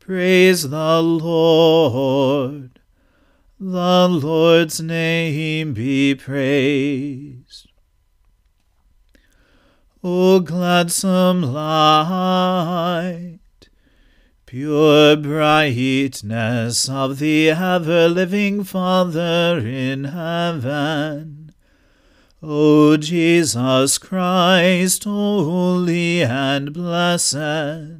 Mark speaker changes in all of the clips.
Speaker 1: Praise the Lord. The Lord's name be praised. O gladsome light, pure brightness of the ever living Father in heaven O Jesus Christ, holy and blessed,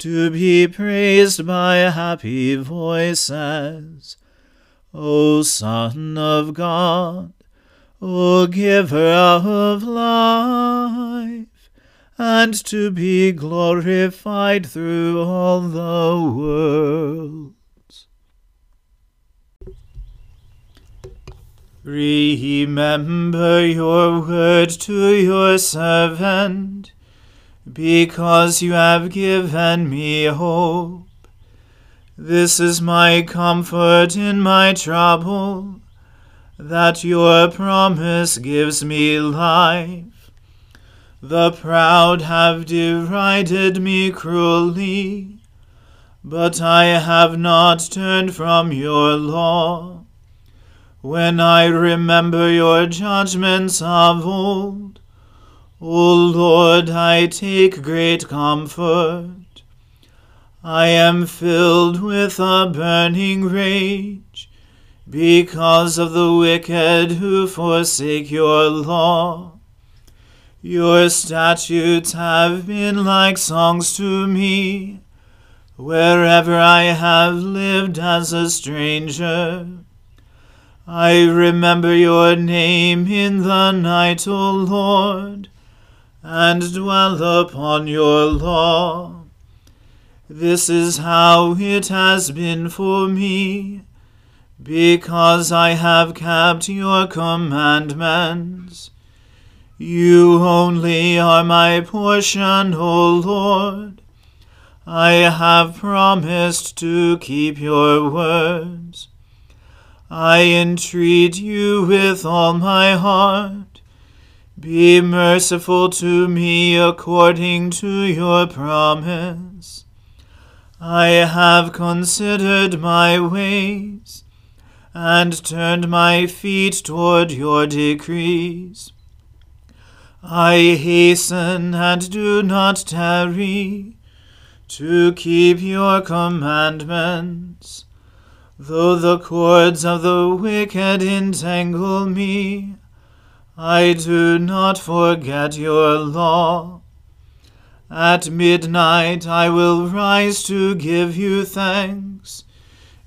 Speaker 1: to be praised by happy voices. O Son of God, O Giver of life, and to be glorified through all the world. Remember your word to your servant, because you have given me hope. This is my comfort in my trouble, that your promise gives me life. The proud have derided me cruelly, but I have not turned from your law. When I remember your judgments of old, O Lord, I take great comfort. I am filled with a burning rage because of the wicked who forsake your law. Your statutes have been like songs to me, wherever I have lived as a stranger. I remember your name in the night, O Lord, and dwell upon your law. This is how it has been for me,
Speaker 2: because I have kept your commandments. You only are my portion, O Lord. I have promised to keep your words. I entreat you with all my heart. Be merciful to me according to your promise. I have considered my ways and turned my feet toward your decrees. I hasten and do not tarry to keep your commandments. Though the cords of the wicked entangle me, I do not forget your law. At midnight I will rise to give you thanks,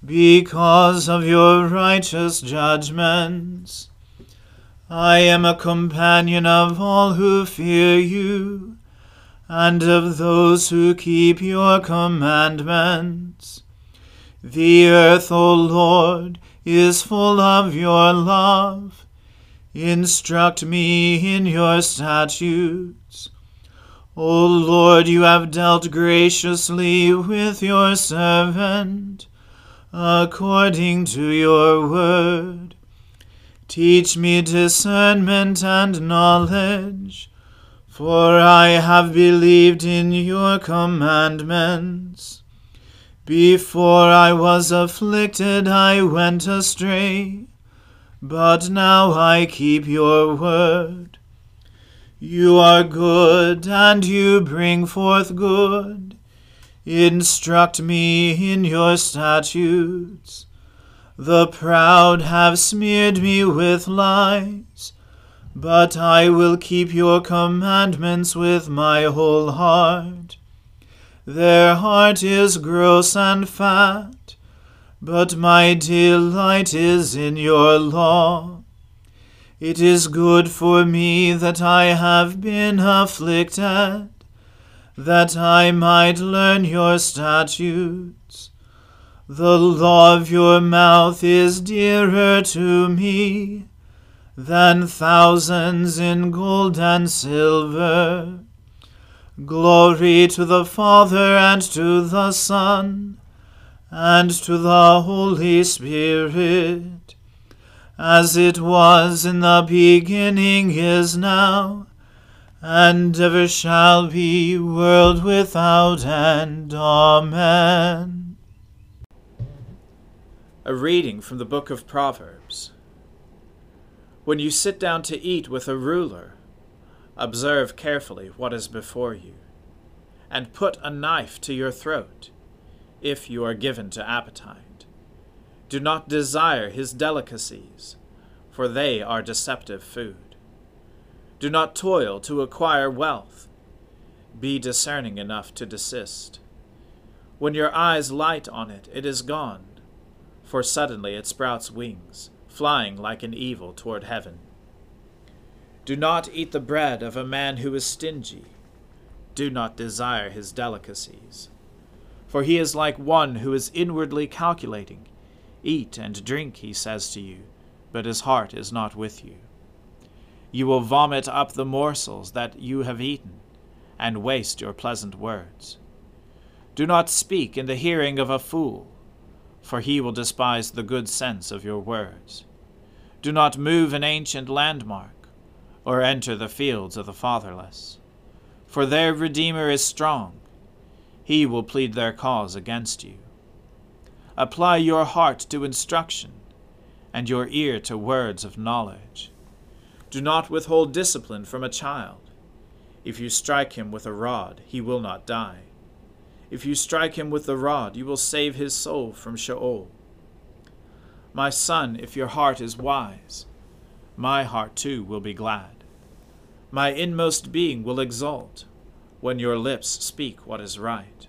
Speaker 2: because of your righteous judgments. I am a companion of all who fear you, and of those who keep your commandments. The earth, O Lord, is full of your love. Instruct me in your statutes. O Lord, you have dealt graciously with your servant, according to your word. Teach me discernment and knowledge, for I have believed in your commandments. Before I was afflicted, I went astray, but now I keep your word. You are good, and you bring forth good. Instruct me in your statutes. The proud have smeared me with lies, but I will keep your commandments with my whole heart. Their heart is gross and fat, but my delight is in your law. It is good for me that I have been afflicted, that I might learn your statutes. The law of your mouth is dearer to me than thousands in gold and silver. Glory to the Father and to the Son and to the Holy Spirit, as it was in the beginning is now and ever shall be, world without end. Amen.
Speaker 1: A reading from the book of Proverbs. When you sit down to eat with a ruler, observe carefully what is before you, and put a knife to your throat, if you are given to appetite. Do not desire his delicacies, for they are deceptive food. Do not toil to acquire wealth. Be discerning enough to desist. When your eyes light on it, it is gone for suddenly it sprouts wings, flying like an evil toward heaven. Do not eat the bread of a man who is stingy. Do not desire his delicacies. For he is like one who is inwardly calculating. Eat and drink, he says to you, but his heart is not with you. You will vomit up the morsels that you have eaten, and waste your pleasant words. Do not speak in the hearing of a fool for he will despise the good sense of your words. Do not move an ancient landmark, or enter the fields of the fatherless, for their Redeemer is strong. He will plead their cause against you. Apply your heart to instruction, and your ear to words of knowledge. Do not withhold discipline from a child. If you strike him with a rod, he will not die if you strike him with the rod, you will save his soul from Sheol. My son, if your heart is wise, my heart too will be glad. My inmost being will exult when your lips speak what is right.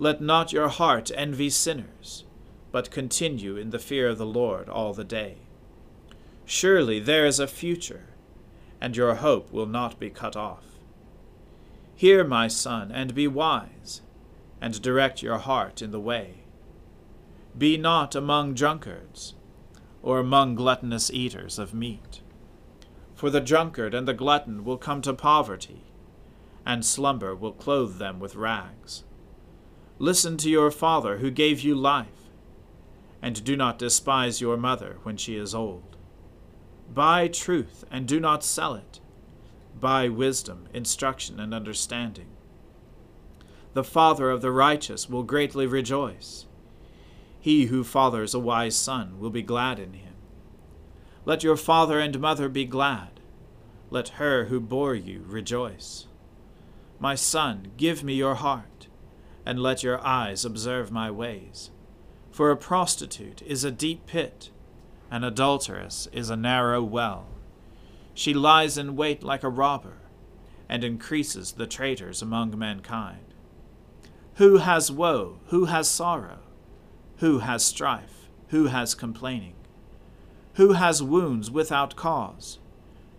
Speaker 1: Let not your heart envy sinners, but continue in the fear of the Lord all the day. Surely there is a future, and your hope will not be cut off. Hear, my son, and be wise and direct your heart in the way. Be not among drunkards, or among gluttonous eaters of meat. For the drunkard and the glutton will come to poverty, and slumber will clothe them with rags. Listen to your father who gave you life, and do not despise your mother when she is old. Buy truth and do not sell it. Buy wisdom, instruction, and understanding. The father of the righteous will greatly rejoice. He who fathers a wise son will be glad in him. Let your father and mother be glad. Let her who bore you rejoice. My son, give me your heart, and let your eyes observe my ways. For a prostitute is a deep pit, an adulteress is a narrow well. She lies in wait like a robber, and increases the traitors among mankind. Who has woe? Who has sorrow? Who has strife? Who has complaining? Who has wounds without cause?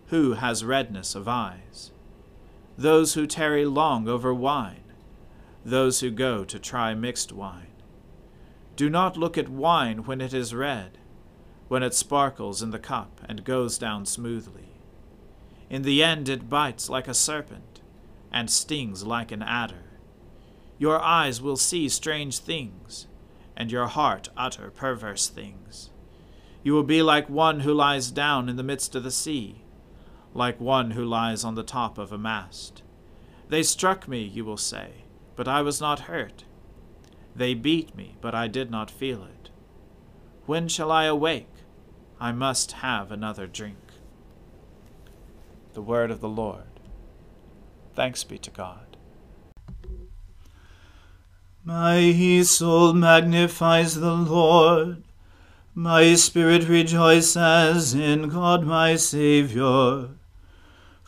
Speaker 1: Who has redness of eyes? Those who tarry long over wine, those who go to try mixed wine. Do not look at wine when it is red, when it sparkles in the cup and goes down smoothly. In the end it bites like a serpent, and stings like an adder. Your eyes will see strange things and your heart utter perverse things. You will be like one who lies down in the midst of the sea, like one who lies on the top of a mast. They struck me, you will say, but I was not hurt. They beat me, but I did not feel it. When shall I awake? I must have another drink. The word of the Lord. Thanks be to God.
Speaker 2: My soul magnifies the Lord. My spirit rejoices in God my Saviour.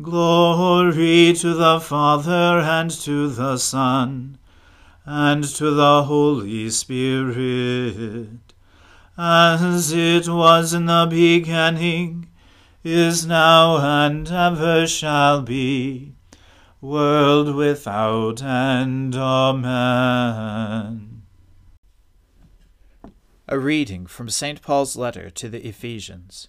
Speaker 2: Glory to the Father and to the Son and to the Holy Spirit, as it was in the beginning, is now, and ever shall be, world without end. Amen.
Speaker 1: A reading from St. Paul's letter to the Ephesians.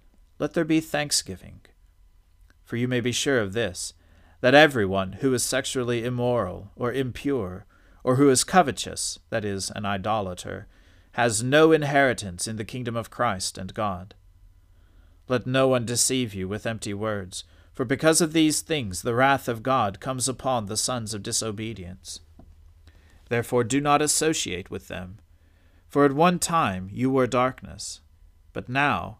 Speaker 1: let there be thanksgiving. For you may be sure of this, that everyone who is sexually immoral or impure, or who is covetous, that is, an idolater, has no inheritance in the kingdom of Christ and God. Let no one deceive you with empty words, for because of these things the wrath of God comes upon the sons of disobedience. Therefore do not associate with them. For at one time you were darkness, but now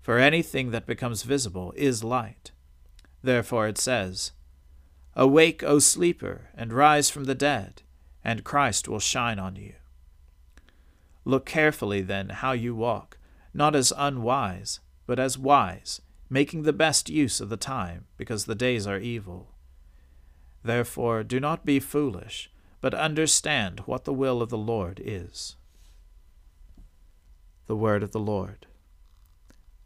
Speaker 1: For anything that becomes visible is light. Therefore it says, Awake, O sleeper, and rise from the dead, and Christ will shine on you. Look carefully then how you walk, not as unwise, but as wise, making the best use of the time, because the days are evil. Therefore do not be foolish, but understand what the will of the Lord is. The Word of the Lord.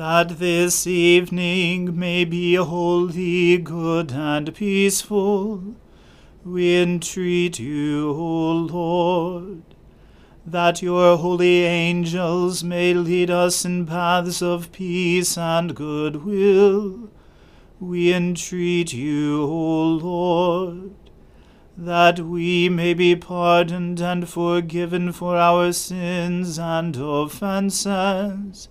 Speaker 2: that this evening may be holy, good, and peaceful, we entreat you, O Lord, that your holy angels may lead us in paths of peace and goodwill. We entreat you, O Lord, that we may be pardoned and forgiven for our sins and offences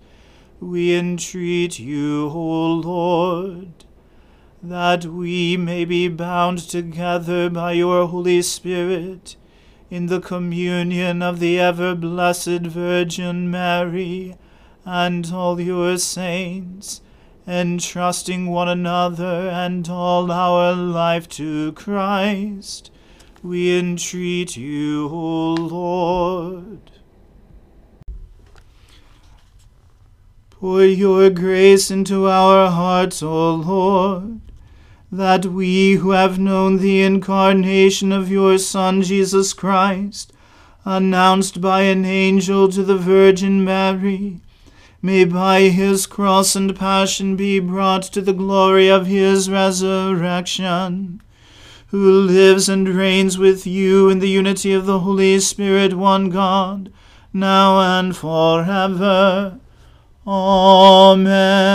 Speaker 2: we entreat you, O Lord, that we may be bound together by your Holy Spirit in the communion of the ever blessed Virgin Mary and all your saints, entrusting one another and all our life to Christ. We entreat you, O Lord. Pour your grace into our hearts, O Lord, that we who have known the incarnation of your Son, Jesus Christ, announced by an angel to the Virgin Mary, may by his cross and passion be brought to the glory of his resurrection, who lives and reigns with you in the unity of the Holy Spirit, one God, now and forever. Amen.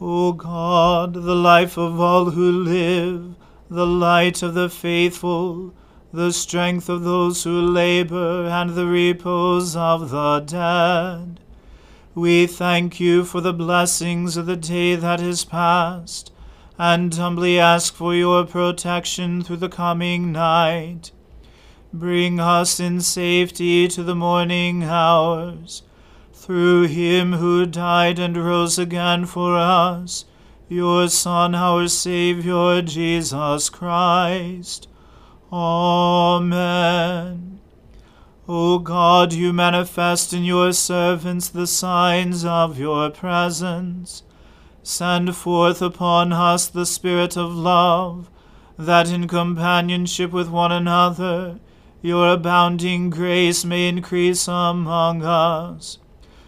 Speaker 2: O God, the life of all who live, the light of the faithful, the strength of those who labor, and the repose of the dead. We thank you for the blessings of the day that is past, and humbly ask for your protection through the coming night Bring us in safety to the morning hours. Through him who died and rose again for us, your Son, our Saviour, Jesus Christ. Amen. O God, you manifest in your servants the signs of your presence. Send forth upon us the Spirit of love, that in companionship with one another, your abounding grace may increase among us.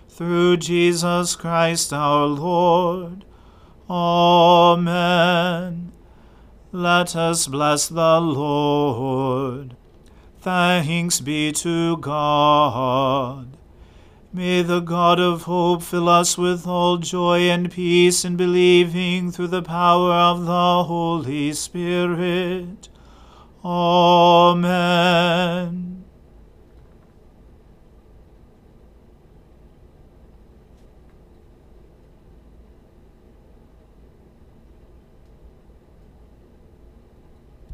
Speaker 2: Through Jesus Christ our Lord. Amen. Let us bless the Lord. Thanks be to God. May the God of hope fill us with all joy and peace in believing through the power of the Holy Spirit. Amen.